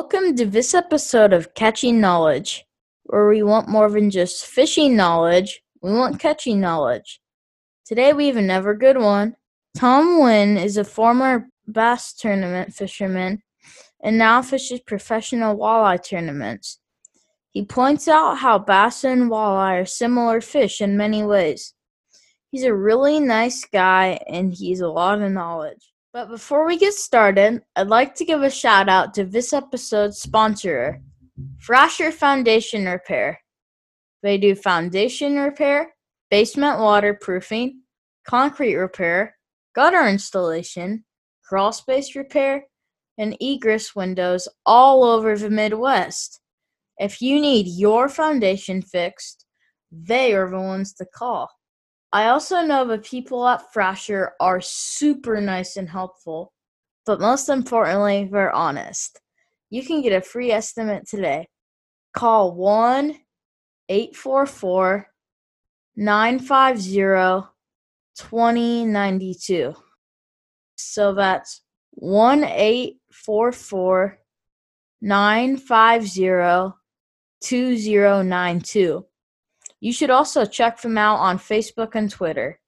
Welcome to this episode of Catching Knowledge, where we want more than just fishing knowledge, we want catching knowledge. Today we have another good one. Tom Wynn is a former bass tournament fisherman and now fishes professional walleye tournaments. He points out how bass and walleye are similar fish in many ways. He's a really nice guy and he's a lot of knowledge. But before we get started, I'd like to give a shout out to this episode's sponsor, Thrasher Foundation Repair. They do foundation repair, basement waterproofing, concrete repair, gutter installation, crawl space repair, and egress windows all over the Midwest. If you need your foundation fixed, they are the ones to call. I also know the people at Thrasher are super nice and helpful, but most importantly, they're honest. You can get a free estimate today. Call 1 844 950 2092. So that's 1 844 950 2092. You should also check them out on Facebook and Twitter.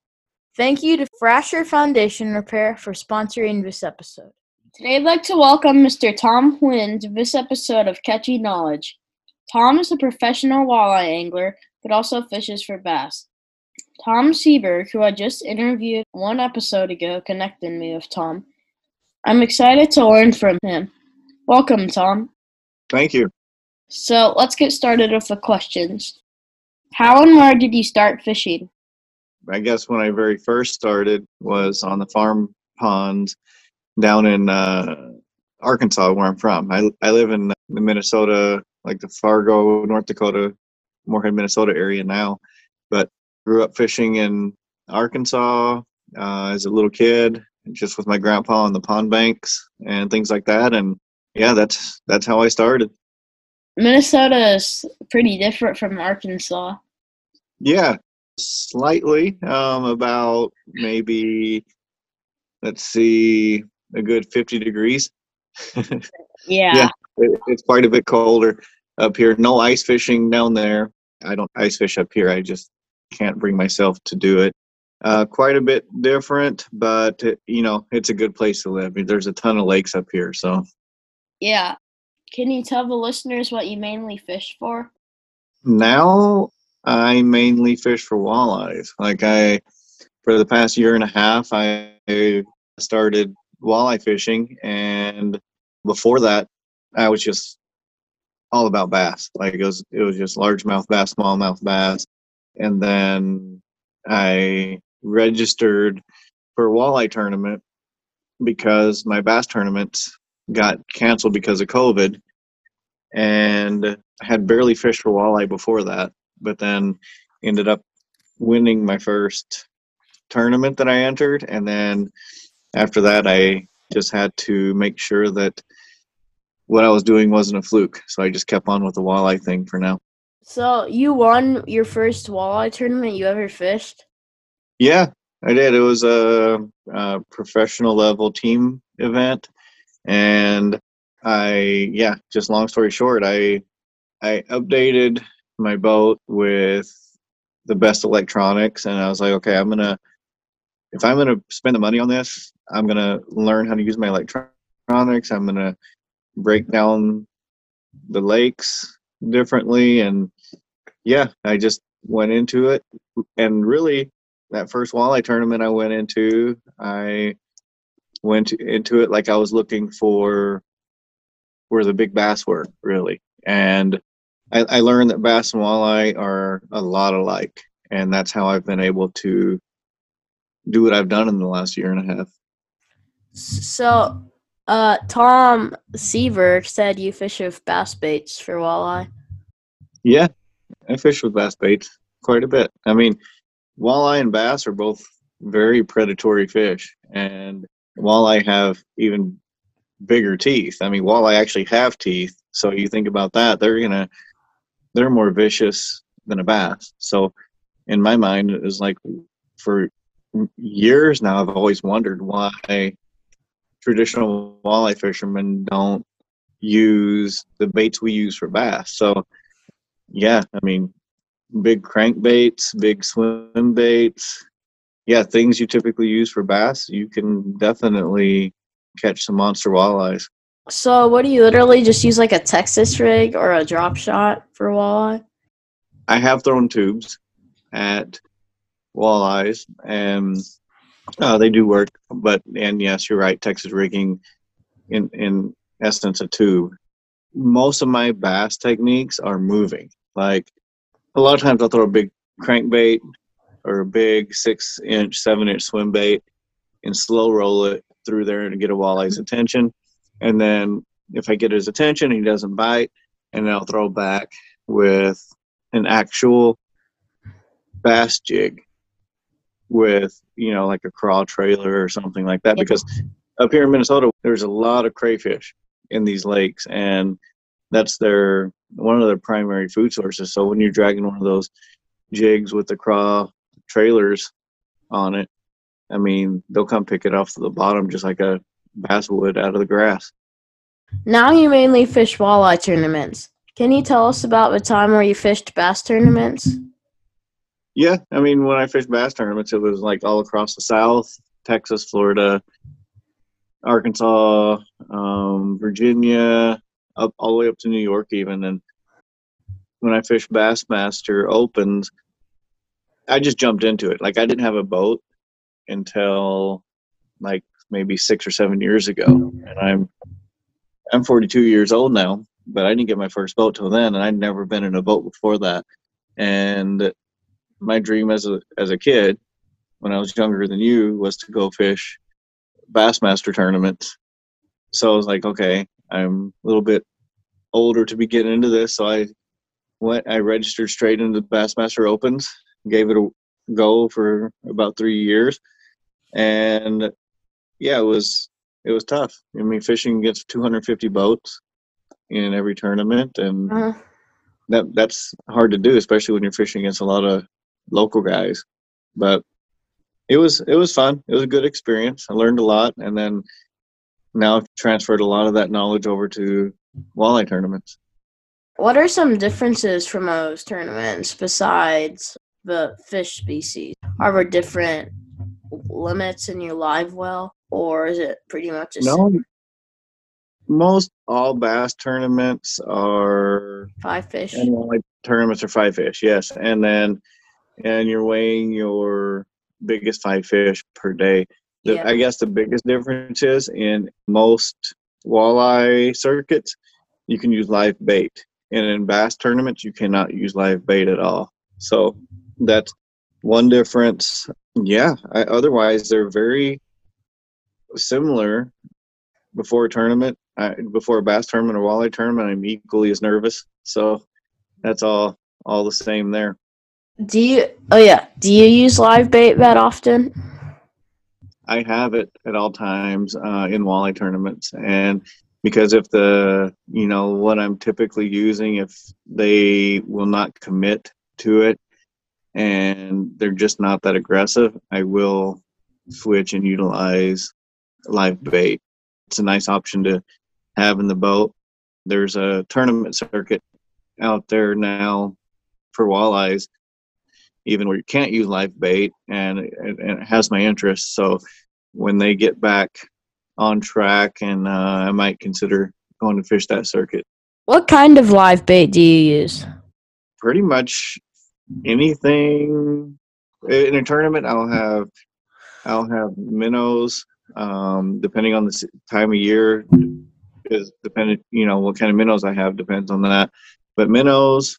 Thank you to Thrasher Foundation Repair for sponsoring this episode. Today I'd like to welcome Mr. Tom Wynn to this episode of Catchy Knowledge. Tom is a professional walleye angler, but also fishes for bass. Tom Seberg, who I just interviewed one episode ago, connected me with Tom. I'm excited to learn from him. Welcome, Tom. Thank you. So let's get started with the questions. How and where did you start fishing? I guess when I very first started was on the farm ponds down in uh, Arkansas, where I'm from. I, I live in the Minnesota, like the Fargo, North Dakota, Moorhead, Minnesota area now, but grew up fishing in Arkansas uh, as a little kid, just with my grandpa on the pond banks and things like that. And yeah, that's that's how I started. Minnesota is pretty different from Arkansas. Yeah, slightly. Um, about maybe, let's see, a good 50 degrees. Yeah. yeah, it, it's quite a bit colder up here. No ice fishing down there. I don't ice fish up here. I just can't bring myself to do it. Uh, quite a bit different, but you know, it's a good place to live. There's a ton of lakes up here, so Yeah. Can you tell the listeners what you mainly fish for? now I mainly fish for walleyes. Like I, for the past year and a half, I started walleye fishing, and before that, I was just all about bass. Like it was, it was just largemouth bass, smallmouth bass, and then I registered for a walleye tournament because my bass tournaments got canceled because of COVID, and had barely fished for walleye before that but then ended up winning my first tournament that I entered. And then after that, I just had to make sure that what I was doing wasn't a fluke. So I just kept on with the walleye thing for now. So you won your first walleye tournament you ever fished? Yeah, I did. It was a, a professional level team event. And I, yeah, just long story short, I, I updated my boat with the best electronics and I was like, okay, I'm gonna if I'm gonna spend the money on this, I'm gonna learn how to use my electronics. I'm gonna break down the lakes differently and yeah, I just went into it and really that first walleye tournament I went into, I went into it like I was looking for where the big bass were, really. And I, I learned that bass and walleye are a lot alike, and that's how I've been able to do what I've done in the last year and a half. So, uh, Tom Seberg said you fish with bass baits for walleye. Yeah, I fish with bass baits quite a bit. I mean, walleye and bass are both very predatory fish, and walleye have even bigger teeth. I mean, walleye actually have teeth. So you think about that, they're gonna they're more vicious than a bass. So in my mind, it was like for years now, I've always wondered why traditional walleye fishermen don't use the baits we use for bass. So, yeah, I mean, big crankbaits, big swim baits, yeah, things you typically use for bass, you can definitely catch some monster walleyes. So, what do you literally just use like a Texas rig or a drop shot for walleye? I have thrown tubes at walleyes, and uh, they do work. But and yes, you're right. Texas rigging, in in essence, a tube. Most of my bass techniques are moving. Like a lot of times, I'll throw a big crankbait or a big six inch, seven inch swim bait, and slow roll it through there to get a walleye's mm-hmm. attention. And then if I get his attention, he doesn't bite, and then I'll throw back with an actual bass jig with you know like a craw trailer or something like that. Because up here in Minnesota there's a lot of crayfish in these lakes and that's their one of their primary food sources. So when you're dragging one of those jigs with the craw trailers on it I mean they'll come pick it off to the bottom just like a bass would out of the grass Now you mainly fish walleye tournaments. Can you tell us about the time where you fished bass tournaments? Yeah, I mean, when I fished bass tournaments, it was like all across the South, Texas, Florida, Arkansas, um, Virginia, up all the way up to New York, even. And when I fished Bassmaster Opens, I just jumped into it. Like I didn't have a boat until like maybe six or seven years ago, and I'm I'm 42 years old now, but I didn't get my first boat till then, and I'd never been in a boat before that. And my dream as a as a kid, when I was younger than you, was to go fish Bassmaster tournaments. So I was like, okay, I'm a little bit older to be getting into this, so I went. I registered straight into the Bassmaster Opens, gave it a go for about three years, and yeah, it was it was tough. I mean, fishing against 250 boats in every tournament, and Uh, that that's hard to do, especially when you're fishing against a lot of local guys. But it was it was fun. It was a good experience. I learned a lot, and then now I've transferred a lot of that knowledge over to walleye tournaments. what are some differences from those tournaments besides the fish species? Are there different limits in your live well, or is it pretty much the No, same? most all bass tournaments are Five fish. and tournaments are five fish. Yes, and then and you're weighing your biggest five fish per day. The, Yeah. I guess the biggest difference is in most walleye circuits, you can use live bait, and in bass tournaments, you cannot use live bait at all. So that's one difference. Yeah, I, otherwise they're very similar. Before a tournament, I, before a bass tournament or walleye tournament, I'm equally as nervous. So that's all all the same there. Do you? Oh yeah. Do you use live bait that often? I have it at all times uh, in walleye tournaments, and because if the you know what I'm typically using, if they will not commit to it, and they're just not that aggressive, I will switch and utilize live bait. It's a nice option to have in the boat. There's a tournament circuit out there now for walleyes, even where you can't use live bait, and it, and it has my interest. So when they get back on track, and uh, I might consider going to fish that circuit. What kind of live bait do you use? Pretty much anything in a tournament. I'll have I'll have minnows. Um, depending on the time of year, is dependent. You know what kind of minnows I have depends on that. But minnows,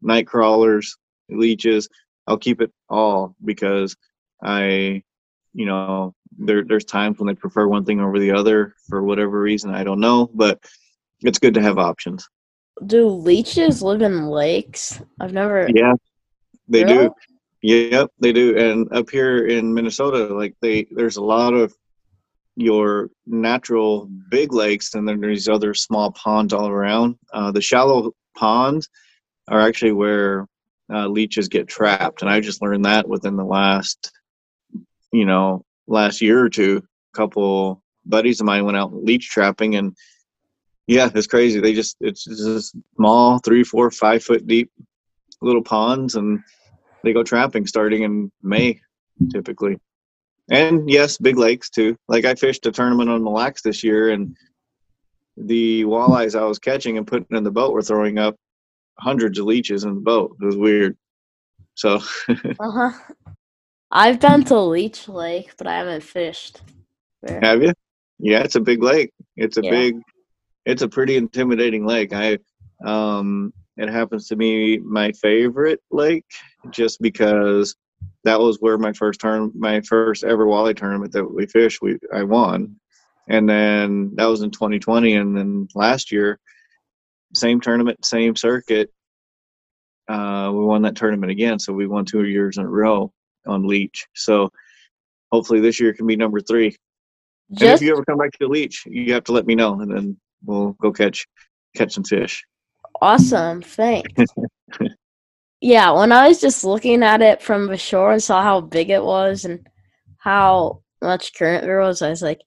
night crawlers, leeches. I'll keep it all because I, you know, there there's times when they prefer one thing over the other for whatever reason. I don't know, but it's good to have options. Do leeches live in lakes? I've never. Yeah, they Really? do. Yep, they do. And up here in Minnesota, like they, there's a lot of your natural big lakes, and then there's other small ponds all around. Uh, the shallow ponds are actually where uh, leeches get trapped, and I just learned that within the last, you know, last year or two. A couple buddies of mine went out leech trapping, and yeah, it's crazy. They just it's just small, three, four, five foot deep little ponds, and they go trapping starting in May, typically. And yes, big lakes too. Like I fished a tournament on Mille Lacs this year, and the walleyes I was catching and putting in the boat were throwing up hundreds of leeches in the boat. It was weird. So Uh huh. I've been to Leech Lake, but I haven't fished. there. have you? Yeah, it's a big lake. It's a Yeah. big it's a pretty intimidating lake. I um it happens to be my favorite lake just because that was where my first turn my first ever walleye tournament that we fished we I won. And then that was in 2020 and then last year same tournament, same circuit. Uh, we won that tournament again, so we won two years in a row on Leech. So hopefully this year can be number three. And if you ever come back to Leech, you have to let me know, and then we'll go catch catch some fish. Awesome. Thanks. yeah, when I was just looking at it from the shore and saw how big it was and how much current there was, I was like,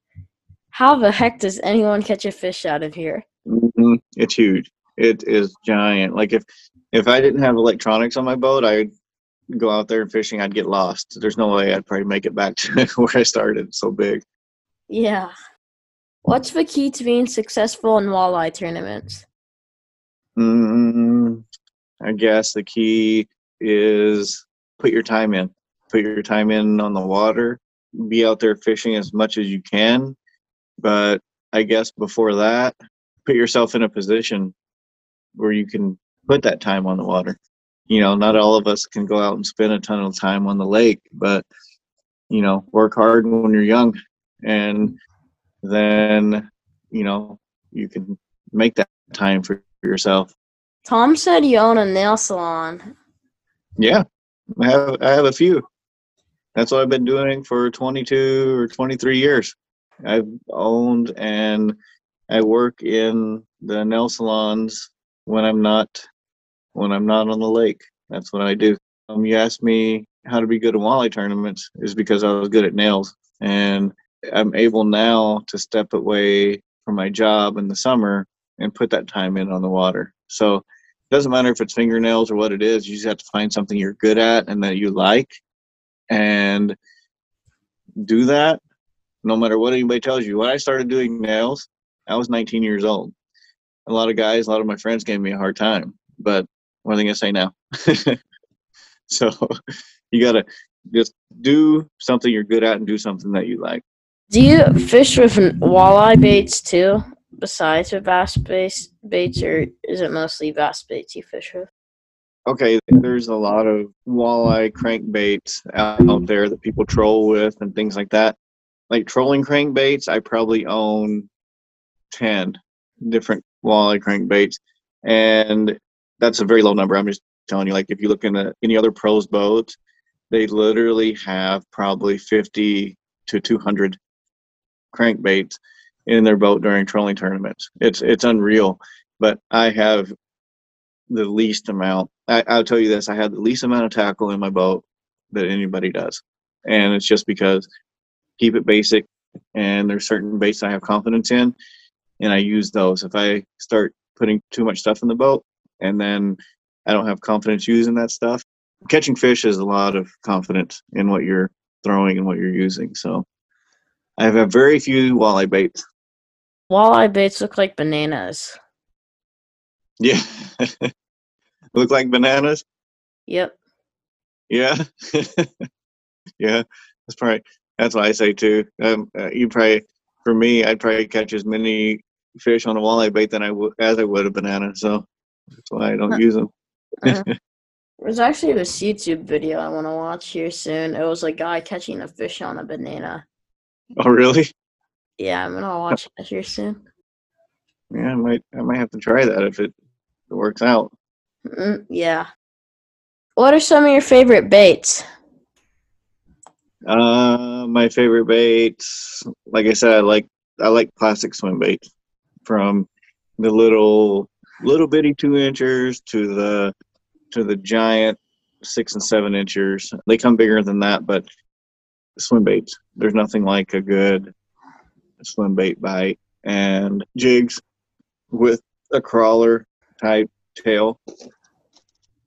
how the heck does anyone catch a fish out of here? Mhm. It's huge. It is giant. Like if if I didn't have electronics on my boat, I'd go out there and fishing. I'd get lost. There's no way I'd probably make it back to where I started. It's so big. Yeah. What's the key to being successful in walleye tournaments? Mm, I guess the key is put your time in. Put your time in on the water. Be out there fishing as much as you can. But I guess before that, put yourself in a position where you can put that time on the water. You know, not all of us can go out and spend a ton of time on the lake, but you know, work hard when you're young and then, you know, you can make that time for yourself. Tom said you own a nail salon. Yeah, I have I have a few. That's what I've been doing for 22 or 23 years. I've owned and I work in the nail salons when I'm not when I'm not on the lake. That's what I do. Um, you asked me how to be good at walleye tournaments is because I was good at nails, and I'm able now to step away from my job in the summer and put that time in on the water. So it doesn't matter if it's fingernails or what it is you just have to find something you're good at and that you like and do that no matter what anybody tells you. When i started doing nails i was 19 years old. A lot of guys a lot of my friends gave me a hard time but what are they going to say now? So you got to just do something you're good at and do something that you like. Do you fish with walleye baits too, besides with bass baits, baits, or is it mostly bass baits you fish with? okay, there's a lot of walleye crankbaits out there that people troll with and things like that. Like trolling crankbaits, I probably own 10 different walleye crankbaits. And that's a very low number. I'm just telling you, like, if you look in any other pros boats, they literally have probably 50 to 200 crankbaits in their boat during trolling tournaments. It's it's unreal. But I have the least amount. I, I'll tell you this: I have the least amount of tackle in my boat that anybody does, and it's just because keep it basic. And there's certain baits I have confidence in, and I use those. If I start putting too much stuff in the boat, and then I don't have confidence using that stuff, catching fish is a lot of confidence in what you're throwing and what you're using. So I have a very few walleye baits. Walleye baits look like bananas. Yeah, look like bananas. Yep. Yeah, yeah. That's probably that's what I say too. Um, uh, you probably for me, I'd probably catch as many fish on a walleye bait than I would as I would a banana. So that's why I don't use them. Uh-huh. There's actually this YouTube video I want to watch here soon. It was a guy catching a fish on a banana. Oh, really? Yeah, I'm gonna watch that here soon. Yeah, I might I might have to try that if it, if it works out. Mm, yeah. What are some of your favorite baits? Uh, my favorite baits, like I said, I like I like plastic swim baits, from the little little bitty two inchers to the to the giant six and seven inchers. They come bigger than that, but swim baits. There's nothing like a good swim bait bite and jigs. with a crawler type tail.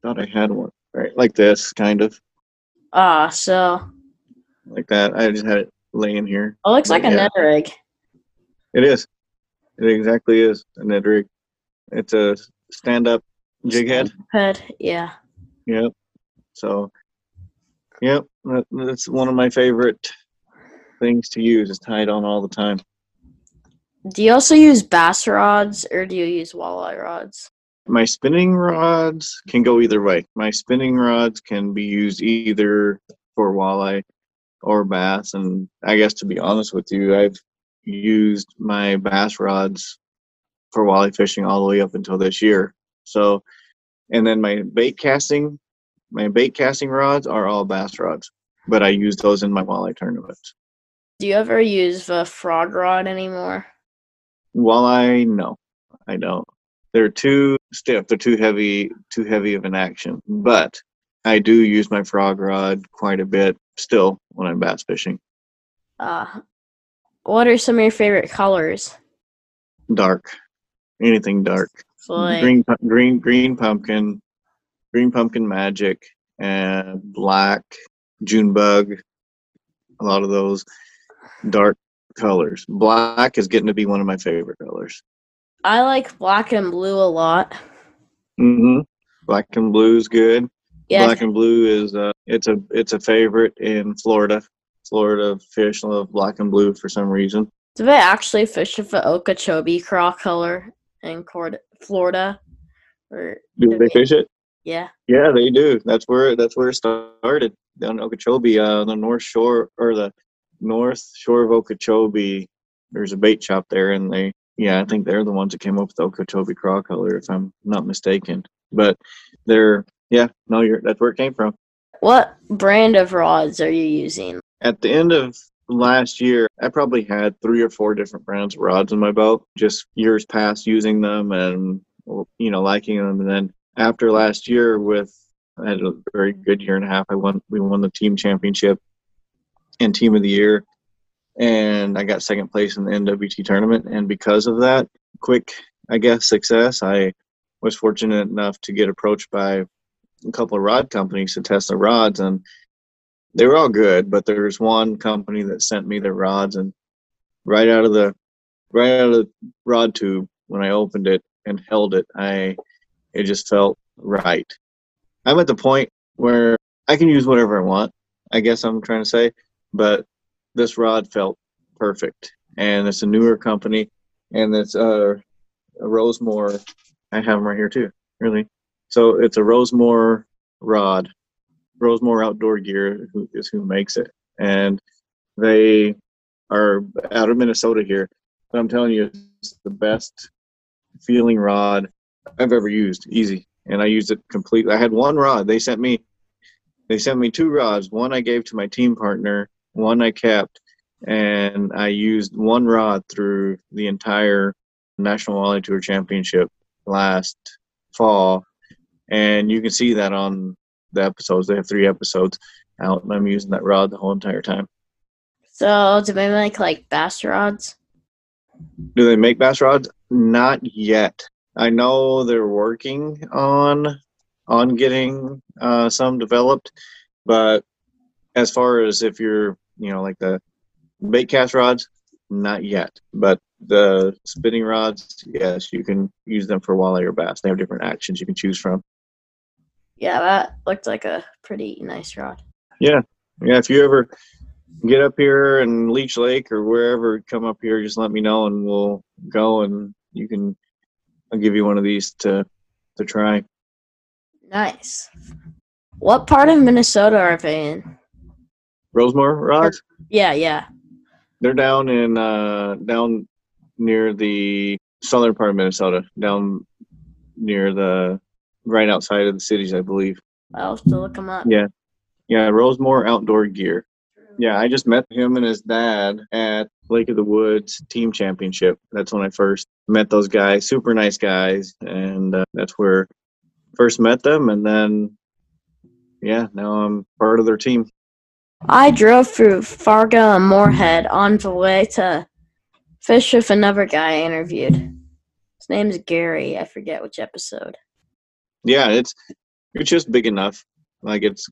Thought I had one right like this, kind of Ah, so like that. I just had it laying here. it looks like a Yeah. Ned rig. It is. It exactly is a Ned rig. It's a stand-up jig head. Head, yeah. Yep. So, yep, that's one of my favorite things to use. Is tied on all the time. Do you also use bass rods or do you use walleye rods? My spinning rods can go either way. My spinning rods can be used either for walleye or bass. And I guess to be honest with you, I've used my bass rods for walleye fishing all the way up until this year. So, and then my bait casting, my bait casting rods are all bass rods, but I use those in my walleye tournaments. Do you ever use the frog rod anymore? Walleye, no, I don't. They're too stiff. They're too heavy, too heavy of an action. But I do use my frog rod quite a bit still when I'm bass fishing. Uh, what are some of your favorite colors? Dark, anything dark. Like, green, green, green pumpkin, green pumpkin magic, and black June bug. A lot of those dark colors. Black is getting to be one of my favorite colors. I like black and blue a lot. hmm Black and blue is good. Yeah, Black and blue is uh, it's a it's a favorite in Florida. Florida fish love black and blue for some reason. do they actually fish for Okeechobee craw color in Cord- Florida? Or Do they fish it? yeah, Yeah, they do. That's where that's where it started down in Okeechobee, uh, the north shore or the north shore of Okeechobee. There's a bait shop there, and they yeah, I think they're the ones that came up with the Okeechobee craw color, if I'm not mistaken. But they're yeah, no, you're that's where it came from. what brand of rods are you using? at the end of last year, I probably had three or four different brands of rods in my boat, just years past using them and, you know, liking them. And then after last year with, I had a very good year and a half. I won, we won the team championship and team of the year. And I got second place in the NWT tournament. And because of that quick, I guess, success, I was fortunate enough to get approached by a couple of rod companies to test the rods. And they were all good, but there's one company that sent me their rods, and right out of the right out of the rod tube when I opened it and held it, I it just felt right. I'm at the point where I can use whatever I want. I guess I'm trying to say, but this rod felt perfect, and it's a newer company, and it's uh, a Rosemore. I have them right here too. Really, so it's a Rosemore rod Rosemore Outdoor Gear is who makes it, and they are out of Minnesota here. But I'm telling you, it's the best feeling rod I've ever used. Easy, and I used it completely. I had one rod. They sent me, they sent me two rods. One I gave to my team partner. One I kept, and I used one rod through the entire National Walleye Tour Championship last fall, and you can see that on the episodes. They have three episodes out, and I'm using that rod the whole entire time. So do they make like bass rods? Do they make bass rods? Not yet. I know they're working on on getting uh, some developed, but as far as if you're, you know, like the bait cast rods, not yet. But the spinning rods, yes, you can use them for walleye or bass. They have different actions you can choose from. Yeah, that looked like a pretty nice rod. Yeah, Yeah. if you ever get up here in Leech Lake or wherever, come up here, just let me know and we'll go and you can I'll give you one of these to to try. Nice. What part of Minnesota are they in? Rosemore rods? Yeah, yeah. They're down in uh down near the southern part of Minnesota, down near the right outside of the cities, I believe. I'll have to look them up. Yeah. Yeah, Rosemore Outdoor Gear. Yeah, I just met him and his dad at Lake of the Woods Team Championship. That's when I first met those guys. Super nice guys, and uh, that's where first met them. And then, yeah, now I'm part of their team. I drove through Fargo and Moorhead on the way to fish with another guy I interviewed. His name's Gary. I forget which episode. Yeah, it's it's just big enough. Like it's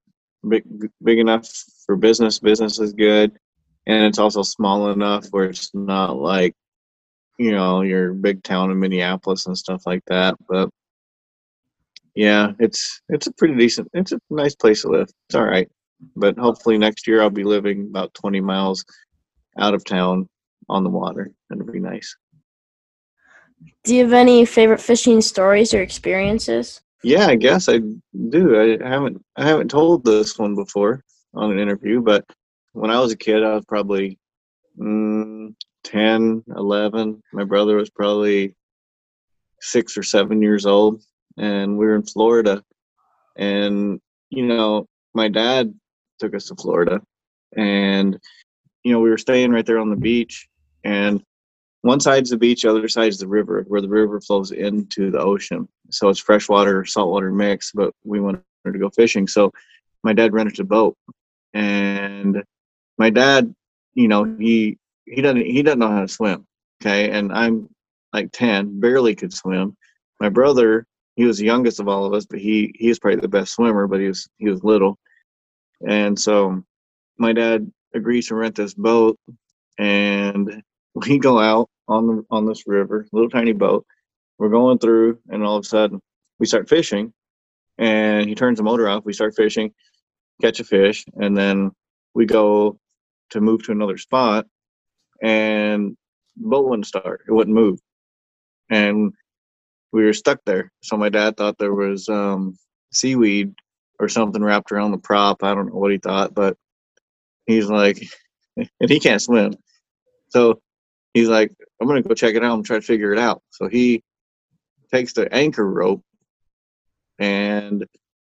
big big enough for business. Business is good, and it's also small enough where it's not like you know your big town in Minneapolis and stuff like that. But yeah, it's it's a pretty decent. It's a nice place to live. It's all right. But hopefully next year I'll be living about 20 miles out of town on the water. It'll be nice. Do you have any favorite fishing stories or experiences? Yeah, I guess I do. I haven't I haven't told this one before on an interview, but when I was a kid, I was probably mm, 10, 11. My brother was probably six or seven years old, and we were in Florida. And, you know, my dad took us to Florida, and, you know, we were staying right there on the beach, and one side's the beach, the other side's the river, where the river flows into the ocean. So it's freshwater, saltwater mix, but we wanted to go fishing. So my dad rented a boat, and my dad, you know, he he doesn't he doesn't know how to swim. Okay, and I'm like ten, barely could swim. My brother, he was the youngest of all of us, but he he was probably the best swimmer, but he was he was little, and so my dad agrees to rent this boat, and we go out on the on this river, little tiny boat. We're going through, and all of a sudden we start fishing, and he turns the motor off. We start fishing, catch a fish, and then we go to move to another spot, and the boat wouldn't start. It wouldn't move, and we were stuck there. So my dad thought there was um, seaweed or something wrapped around the prop. I don't know what he thought, but he's like, and he can't swim. So he's like, I'm gonna go check it out and try to figure it out. So he takes the anchor rope and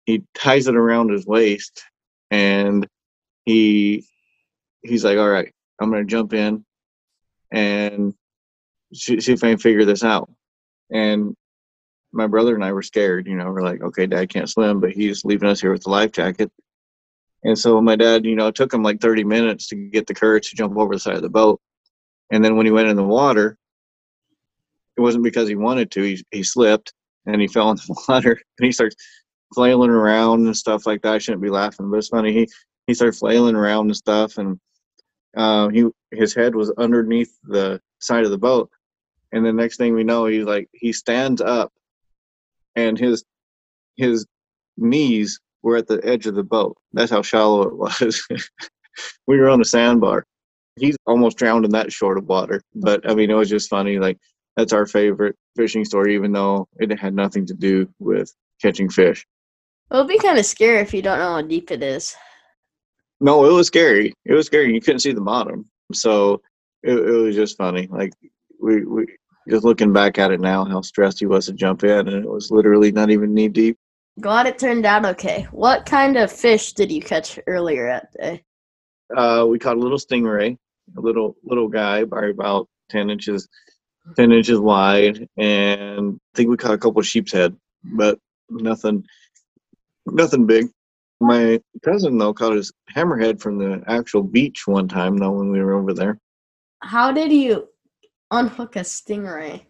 he ties it around his waist and he he's like, All right, I'm gonna jump in and see, see if I can figure this out. And my brother and I were scared, you know, we're like, okay, dad can't swim, but he's leaving us here with the life jacket. And so my dad, you know, it took him like 30 minutes to get the courage to jump over the side of the boat. And then when he went in the water, it wasn't because he wanted to. He, he slipped and he fell in the water and he starts flailing around and stuff like that. I shouldn't be laughing, but it's funny. He he started flailing around and stuff, and uh, he his head was underneath the side of the boat. And the next thing we know, he's like he stands up, and his his knees were at the edge of the boat. That's how shallow it was. we were on a sandbar. He's almost drowned in that short of water. But I mean, it was just funny. Like that's our favorite fishing story, even though it had nothing to do with catching fish. It'd be kind of scary if you don't know how deep it is. No, it was scary. It was scary. You couldn't see the bottom. So it, it was just funny. Like we, we just looking back at it now, how stressed he was to jump in, and it was literally not even knee deep. Glad it turned out okay. What kind of fish did you catch earlier that day? Uh, we caught a little stingray, a little little guy, probably about ten inches, ten inches wide, and I think we caught a couple of sheep's head, but nothing, nothing big. My cousin though caught his hammerhead from the actual beach one time though when we were over there. How did you unhook a stingray?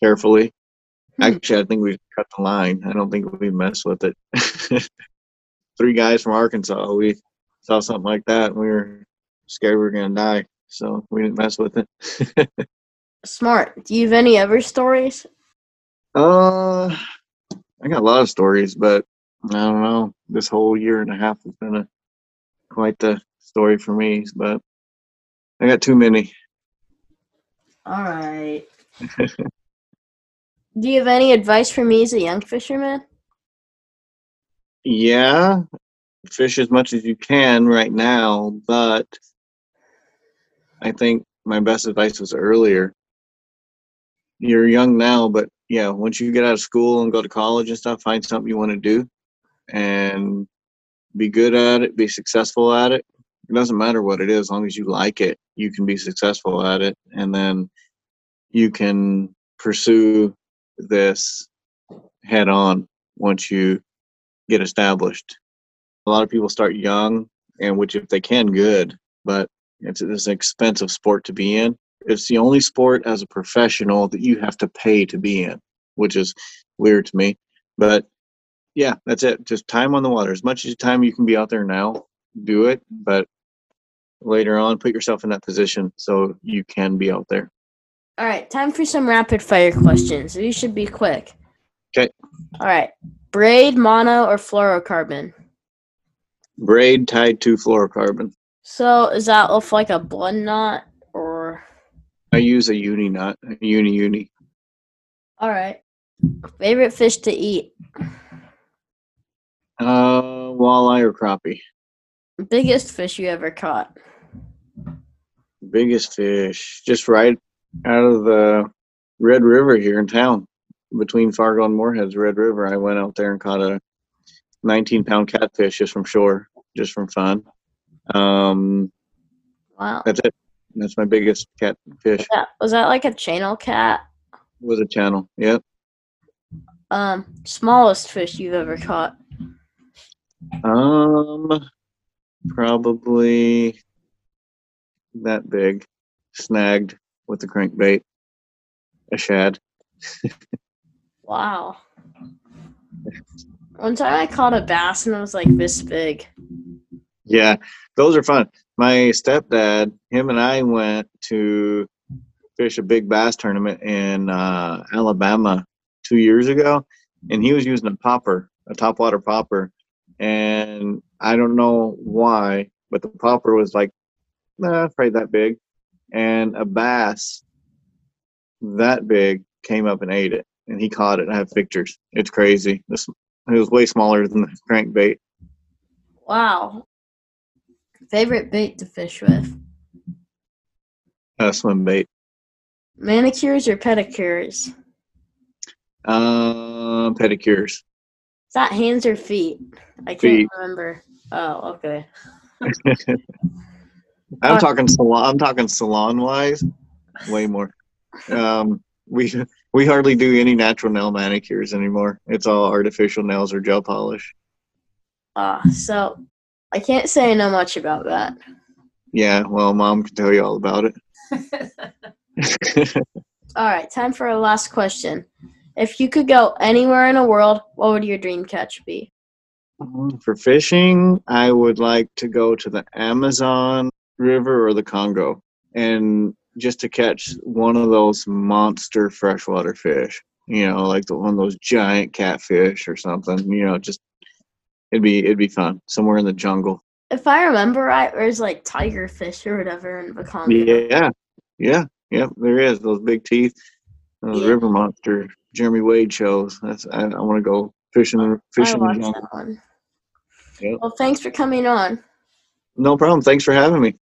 Carefully. Actually, I think we cut the line. I don't think we messed with it. Three guys from Arkansas. We saw something like that, and we were scared we were gonna die, so we didn't mess with it. Smart. Do you have any other stories? uh, I got a lot of stories, but I don't know. This whole year and a half has been a quite the story for me, but I got too many. All right. Do you have any advice for me as a young fisherman? Yeah, fish as much as you can right now, but I think my best advice was earlier. You're young now, but yeah, once you get out of school and go to college and stuff, find something you want to do and be good at it, be successful at it. It doesn't matter what it is, as long as you like it, you can be successful at it. And then you can pursue this head on once you get established. A lot of people start young, and which if they can, good, but it's, it's an expensive sport to be in. It's the only sport as a professional that you have to pay to be in, which is weird to me. But yeah, that's it. Just time on the water. As much as time you can be out there now, do it. But later on, put yourself in that position so you can be out there. All right, time for some rapid fire questions. You should be quick. Okay. All right. Braid, mono, or fluorocarbon? Braid tied to fluorocarbon. So is that off like a blood knot or? I use a uni knot, a uni uni. All right. Favorite fish to eat? Uh, walleye or crappie. Biggest fish you ever caught? Biggest fish, just right out of the Red River here in town, between Fargo and Moorhead's Red River. I went out there and caught a 19 pound catfish just from shore, just from fun. Um, Wow. that's it. That's my biggest catfish. That, was that like a channel cat? Was a channel. Yep. Um, smallest fish you've ever caught? Um, probably that big, snagged with the crankbait, a shad. Wow. One time I caught a bass and it was like this big. Yeah, those are fun. My stepdad, him and I went to fish a big bass tournament in uh, Alabama two years ago, and he was using a popper, a topwater popper, and I don't know why, but the popper was like, nah, probably that big, and a bass that big came up and ate it, and he caught it. I have pictures. It's crazy. This it was way smaller than the crankbait. Wow. Favorite bait to fish with? Uh, swim bait. Manicures or pedicures? Um, pedicures. Is that hands or feet? I can't Feet. remember. Oh, okay. I'm Uh, talking salon. I'm talking salon wise, way more. Um, we we hardly do any natural nail manicures anymore. It's all artificial nails or gel polish. Uh, so I can't say I know much about that. Yeah, well, mom can tell you all about it. All right, time for our last question. If you could go anywhere in the world, what would your dream catch be? For fishing, I would like to go to the Amazon River or the Congo, and just to catch one of those monster freshwater fish. You know, like the, one of those giant catfish or something. You know, just it'd be it'd be fun somewhere in the jungle. If I remember right, there's like tiger fish or whatever in the Congo. Yeah, yeah, yeah. There is those big teeth, those Yeah. river monster Jeremy Wade shows. That's I, I want to go fishing I fishing in the watched jungle. that one. Yep. Well, thanks for coming on. No problem. Thanks for having me.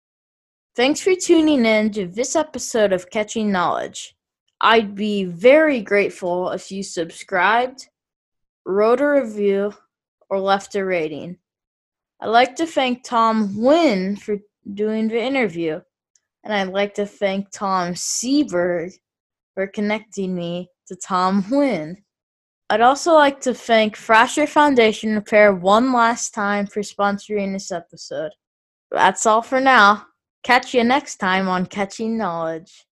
Thanks for tuning in to this episode of Catching Knowledge. I'd be very grateful if you subscribed, wrote a review, or left a rating. I'd like to thank Tom Wynn for doing the interview, and I'd like to thank Tom Seberg for connecting me to Tom Wynn. I'd also like to thank Thrasher Foundation Repair one last time for sponsoring this episode. That's all for now. Catch you next time on Catching Knowledge.